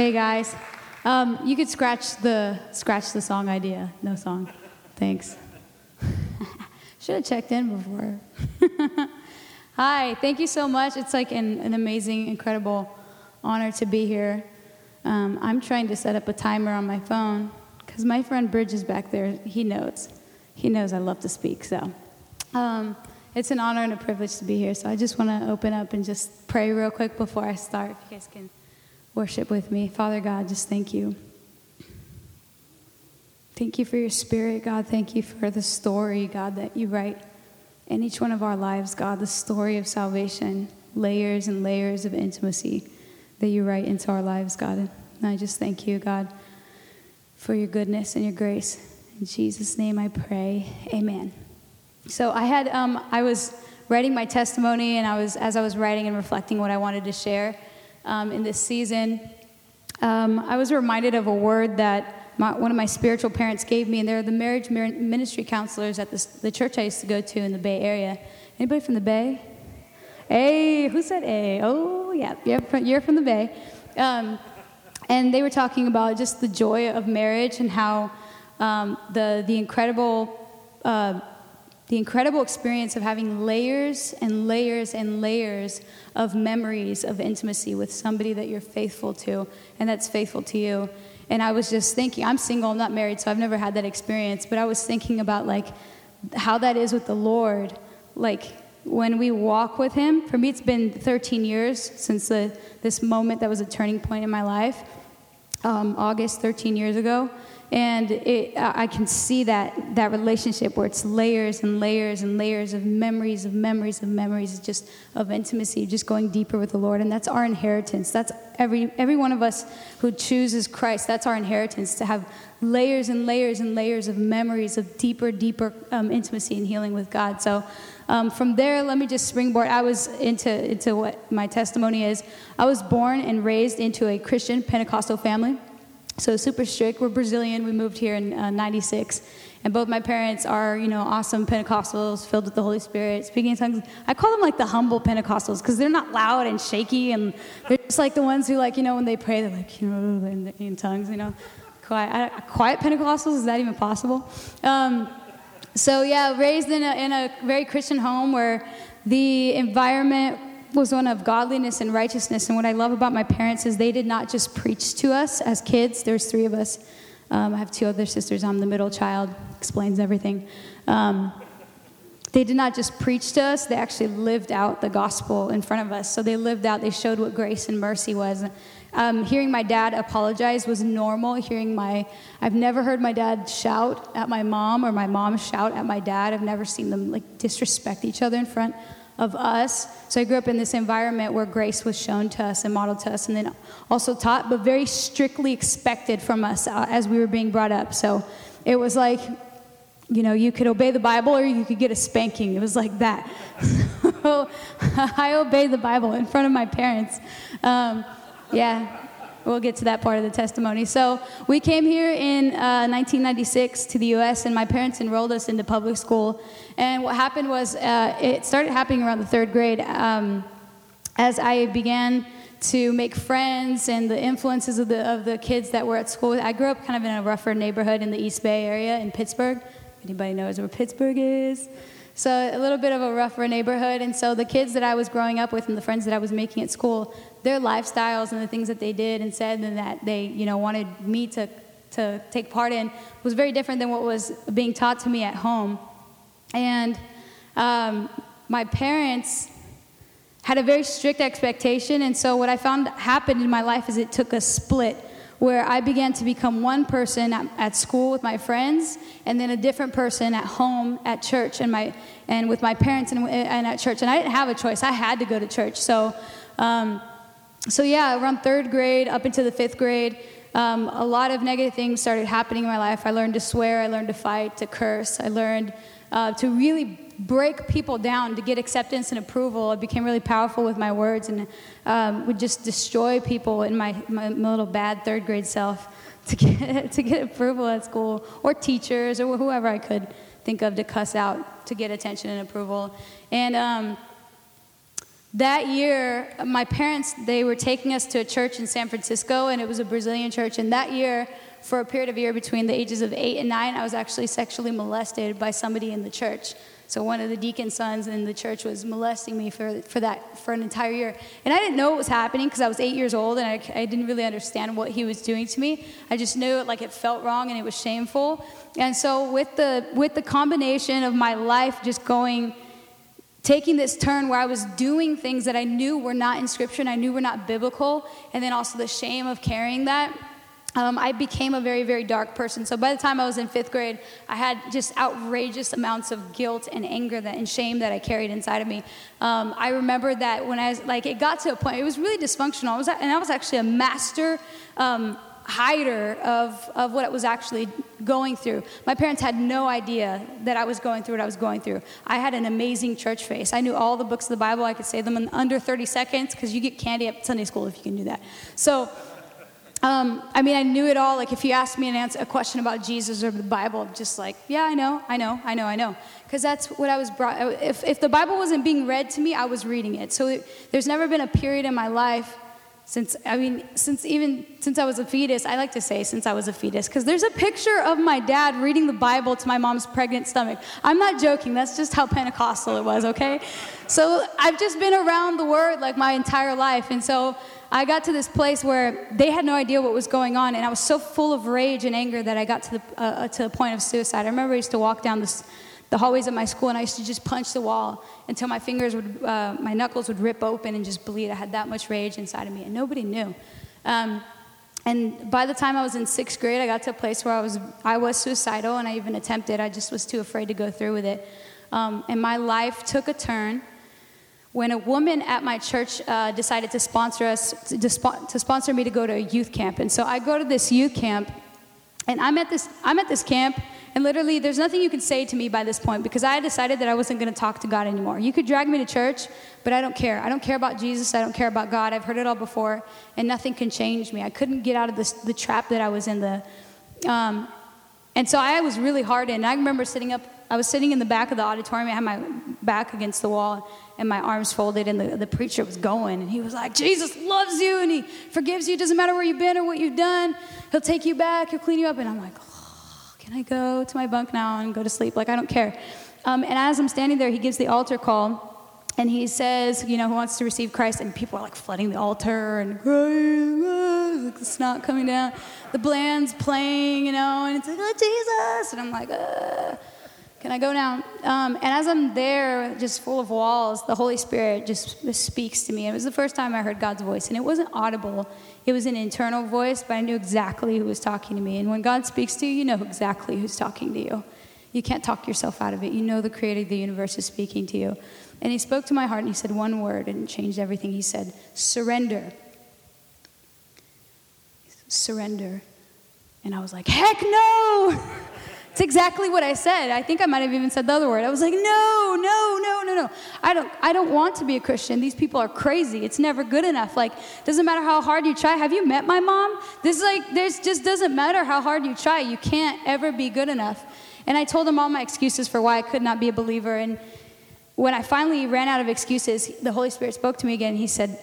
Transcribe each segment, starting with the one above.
Hey guys, um, you could scratch the scratch the song idea. No song. Thanks. Should have checked in before. Hi, thank you so much. It's like an, an amazing, incredible honor to be here. Um, I'm trying to set up a timer on my phone because my friend Bridge is back there. He knows. He knows I love to speak. So um, it's an honor and a privilege to be here. So I just want to open up and just pray real quick before I start. If you guys can worship with me. Father God, just thank you. Thank you for your spirit, God. Thank you for the story, God, that you write in each one of our lives, God, the story of salvation, layers and layers of intimacy that you write into our lives, God. And I just thank you, God, for your goodness and your grace. In Jesus' name I pray. Amen. So I had, um, I was writing my testimony, and I was, as I was writing and reflecting what I wanted to share um, in this season, um, I was reminded of a word that my, one of my spiritual parents gave me, and they're the marriage ministry counselors at the, the church I used to go to in the Bay Area. Anybody from the Bay? Hey, who said A? Oh, yeah, you're from, you're from the Bay. Um, and they were talking about just the joy of marriage and how um, the, the incredible uh, the incredible experience of having layers and layers and layers of memories of intimacy with somebody that you're faithful to and that's faithful to you. And I was just thinking, I'm single, I'm not married, so I've never had that experience, but I was thinking about like how that is with the Lord. Like when we walk with Him, for me, it's been 13 years since the, this moment that was a turning point in my life, um, August 13 years ago. And it, I can see that, that relationship where it's layers and layers and layers of memories, of memories, of memories, just of intimacy, just going deeper with the Lord. And that's our inheritance. That's every, every one of us who chooses Christ, that's our inheritance to have layers and layers and layers of memories of deeper, deeper um, intimacy and healing with God. So um, from there, let me just springboard. I was into, into what my testimony is. I was born and raised into a Christian Pentecostal family. So super strict. We're Brazilian. We moved here in uh, 96. And both my parents are, you know, awesome Pentecostals filled with the Holy Spirit, speaking in tongues. I call them like the humble Pentecostals because they're not loud and shaky. And they're just like the ones who, like, you know, when they pray, they're like, you know, in, in tongues, you know. Quiet, quiet Pentecostals, is that even possible? Um, so, yeah, raised in a, in a very Christian home where the environment was one of godliness and righteousness. And what I love about my parents is they did not just preach to us as kids. There's three of us. Um, I have two other sisters. I'm the middle child. Explains everything. Um, they did not just preach to us, they actually lived out the gospel in front of us. So they lived out, they showed what grace and mercy was. Um, hearing my dad apologize was normal. Hearing my, I've never heard my dad shout at my mom or my mom shout at my dad. I've never seen them like disrespect each other in front of us. So I grew up in this environment where grace was shown to us and modeled to us, and then also taught, but very strictly expected from us uh, as we were being brought up. So it was like, you know, you could obey the Bible or you could get a spanking. It was like that. so I obeyed the Bible in front of my parents. Um, yeah, We'll get to that part of the testimony. So, we came here in uh, 1996 to the US, and my parents enrolled us into public school. And what happened was, uh, it started happening around the third grade. Um, as I began to make friends and the influences of the, of the kids that were at school. I grew up kind of in a rougher neighborhood in the East Bay area in Pittsburg. Anybody knows where Pittsburg is? So a little bit of a rougher neighborhood. And so the kids that I was growing up with and the friends that I was making at school, their lifestyles and the things that they did and said and that they, you know, wanted me to, to take part in was very different than what was being taught to me at home. And um, my parents had a very strict expectation. And so what I found happened in my life is it took a split where I began to become one person at, at, school with my friends, and then a different person at home, at church, and my and with my parents and, and at church. And I didn't have a choice; I had to go to church. So, um, so yeah, around third grade up into the fifth grade, um, a lot of negative things started happening in my life. I learned to swear, I learned to fight, to curse, I learned uh, to really break people down to get acceptance and approval. I became really powerful with my words and um, would just destroy people in my, my, my, little bad third grade self to get, to get approval at school or teachers or whoever I could think of to cuss out to get attention and approval. And um, that year, my parents, they were taking us to a church in San Francisco, and it was a Brazilian church. And that year, for a period of year between the ages of eight and nine, I was actually sexually molested by somebody in the church. So one of the deacon sons in the church was molesting me for, for that for an entire year. And I didn't know what was happening because I was eight years old and I, I didn't really understand what he was doing to me. I just knew it like it felt wrong and it was shameful. And so with the with the combination of my life just going taking this turn where I was doing things that I knew were not in scripture and I knew were not biblical, and then also the shame of carrying that um, I became a very, very dark person. So by the time I was in fifth grade, I had just outrageous amounts of guilt and anger that, and shame that I carried inside of me. Um, I remember that when I was like, it got to a point, it was really dysfunctional. I was, and I was actually a master um, hider of, of what it was actually going through. My parents had no idea that I was going through what I was going through. I had an amazing church face. I knew all the books of the Bible. I could say them in under 30 seconds because you get candy at Sunday school if you can do that. So, um, I mean, I knew it all. Like, if you asked me an answer, a question about Jesus or the Bible, I'm just like, yeah, I know, I know, I know, I know. Because that's what I was brought. If, if the Bible wasn't being read to me, I was reading it. So it, there's never been a period in my life since, I mean, since even since I was a fetus, I like to say since I was a fetus, because there's a picture of my dad reading the Bible to my mom's pregnant stomach. I'm not joking, that's just how Pentecostal it was, okay? So I've just been around the word like my entire life. And so I got to this place where they had no idea what was going on, and I was so full of rage and anger that I got to the, uh, uh, to the point of suicide. I remember I used to walk down this, the hallways of my school, and I used to just punch the wall until my fingers would, uh, my knuckles would rip open and just bleed. I had that much rage inside of me, and nobody knew. Um, and by the time I was in sixth grade, I got to a place where I was, I was suicidal, and I even attempted. I just was too afraid to go through with it. Um, and my life took a turn when a woman at my church uh, decided to sponsor us to, to, sponsor me to go to a youth camp and so i go to this youth camp and i'm at this i'm at this camp and literally there's nothing you can say to me by this point because i decided that i wasn't going to talk to god anymore you could drag me to church but i don't care i don't care about jesus i don't care about god i've heard it all before and nothing can change me i couldn't get out of this, the trap that i was in the um, and so i was really hardened i remember sitting up i was sitting in the back of the auditorium i had my back against the wall and my arms folded, and the, the preacher was going. And he was like, Jesus loves you, and he forgives you. Doesn't matter where you've been or what you've done. He'll take you back, he'll clean you up. And I'm like, can I go to my bunk now and go to sleep? Like, I don't care. Um, and as I'm standing there, he gives the altar call. And he says, you know, who wants to receive Christ? And people are like flooding the altar and the snot coming down. The band's playing, you know, and it's like, oh, Jesus. And I'm like, uh. Can I go now? Um, and as I'm there, just full of walls, the Holy Spirit just, speaks to me. It was the first time I heard God's voice, and it wasn't audible. It was an internal voice, but I knew exactly who was talking to me. And when God speaks to you, you know exactly who's talking to you. You can't talk yourself out of it. You know the creator of the universe is speaking to you. And he spoke to my heart and he said one word and it changed everything. He said, surrender. Surrender. And I was like, heck no! It's exactly what I said. I think I might have even said the other word. I was like, no, no, no, no, no. I don't, I don't want to be a Christian. These people are crazy. It's never good enough. Like, doesn't matter how hard you try. Have you met my mom? This is like, there's just doesn't matter how hard you try. You can't ever be good enough. And I told him all my excuses for why I could not be a believer. And when I finally ran out of excuses, the Holy Spirit spoke to me again. He said,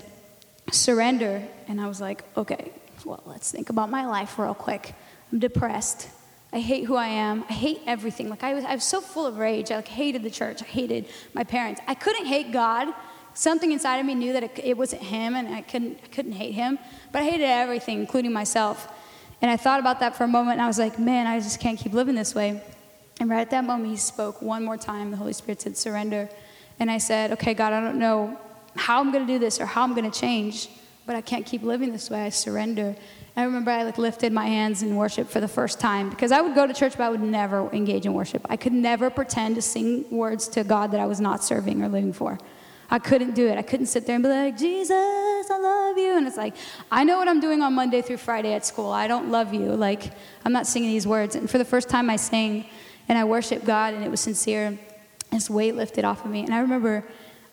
surrender. And I was like, okay, well, let's think about my life real quick. I'm depressed. I hate who I am. I hate everything. Like I was, I was so full of rage. I like hated the church. I hated my parents. I couldn't hate God. Something inside of me knew that it, it wasn't Him, and I couldn't, I couldn't hate Him. But I hated everything, including myself. And I thought about that for a moment, and I was like, man, I just can't keep living this way. And right at that moment, He spoke one more time. The Holy Spirit said, surrender. And I said, okay, God, I don't know how I'm going to do this or how I'm going to change, but I can't keep living this way. I surrender. I remember I like lifted my hands in worship for the first time because I would go to church, but I would never engage in worship. I could never pretend to sing words to God that I was not serving or living for. I couldn't do it. I couldn't sit there and be like, Jesus, I love you. And it's like, I know what I'm doing on Monday through Friday at school. I don't love you. Like, I'm not singing these words. And for the first time, I sang and I worshiped God, and it was sincere. This weight lifted off of me. And I remember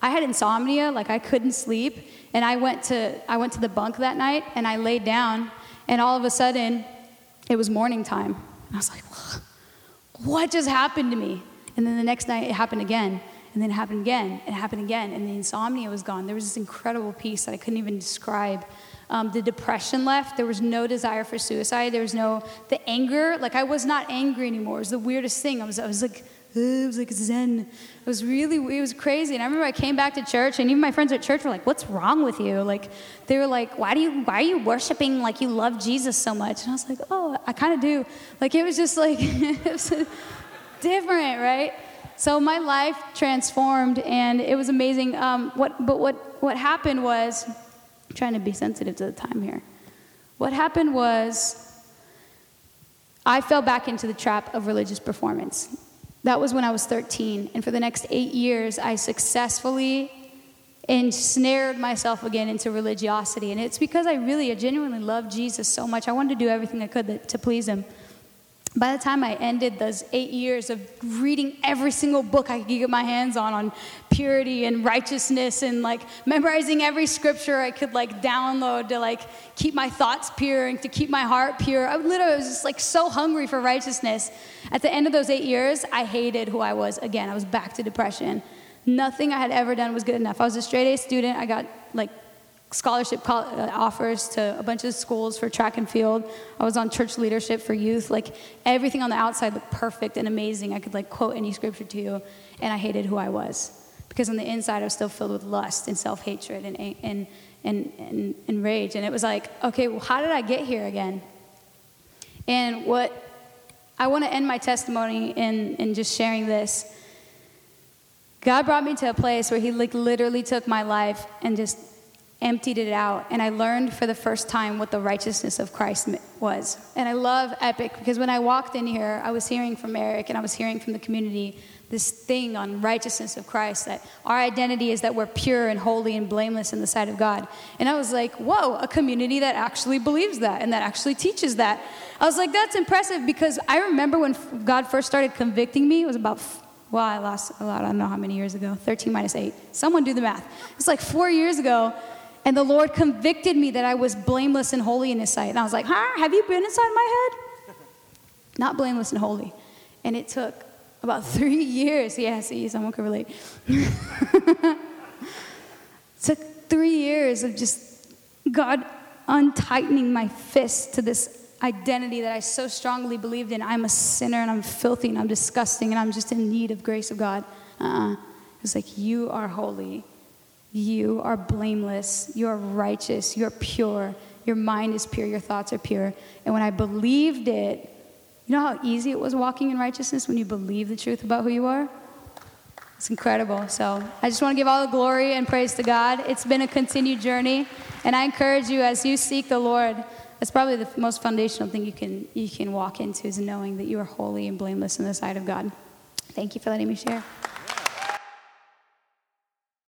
I had insomnia, like I couldn't sleep. And I went to, I went to the bunk that night and I laid down and all of a sudden, it was morning time. I was like, what just happened to me? And then the next night, it happened again. And then it happened again. It happened again. And the insomnia was gone. There was this incredible peace that I couldn't even describe. Um, the depression left. There was no desire for suicide. There was no, the anger, like I was not angry anymore. It was the weirdest thing. I was, I was like, it was like zen. It was really, it was crazy. And I remember I came back to church, and even my friends at church were like, "What's wrong with you?" Like, they were like, "Why do you, why are you worshiping like you love Jesus so much?" And I was like, "Oh, I kind of do." Like, it was just like, it was different, right? So my life transformed, and it was amazing. Um, what, but what, what happened was, I'm trying to be sensitive to the time here. What happened was, I fell back into the trap of religious performance. That was when I was 13. And for the next eight years, I successfully ensnared myself again into religiosity. And it's because I really, I genuinely loved Jesus so much. I wanted to do everything I could to please him by the time I ended those eight years of reading every single book I could get my hands on on purity and righteousness and like memorizing every scripture I could like download to like keep my thoughts pure and to keep my heart pure. I literally was just like so hungry for righteousness. At the end of those eight years, I hated who I was again. I was back to depression. Nothing I had ever done was good enough. I was a straight A student. I got like scholarship uh, offers to a bunch of schools for track and field. I was on church leadership for youth. Like everything on the outside looked perfect and amazing. I could like quote any scripture to you, and I hated who I was because on the inside I was still filled with lust and self hatred and, and, and, and, and rage. And it was like, okay, well, how did I get here again? And what I want to end my testimony in, in just sharing this. God brought me to a place where He like literally took my life and just emptied it out, and I learned for the first time what the righteousness of Christ was. And I love Epic because when I walked in here, I was hearing from Eric and I was hearing from the community this thing on righteousness of Christ that our identity is that we're pure and holy and blameless in the sight of God. And I was like, whoa, a community that actually believes that and that actually teaches that. I was like, that's impressive because I remember when God first started convicting me, it was about well, I lost a lot. I don't know how many years ago. 13 minus 8. Someone do the math. It's like four years ago. And the Lord convicted me that I was blameless and holy in His sight. And I was like, huh? Have you been inside my head? Not blameless and holy. And it took about three years. Yeah, see, someone could relate. took three years of just God untightening my fist to this identity that I so strongly believed in. I'm a sinner and I'm filthy and I'm disgusting and I'm just in need of grace of God. Uh-uh. Like, You are holy you are blameless, you are righteous, you're pure, your mind is pure, your thoughts are pure. And when I believed it, you know how easy it was walking in righteousness when you believe the truth about who you are? It's incredible. So I just want to give all the glory and praise to God. It's been a continued journey, and I encourage you as you seek the Lord. That's probably the most foundational thing you can you can walk into is knowing that you are holy and blameless in the sight of God. Thank you for letting me share.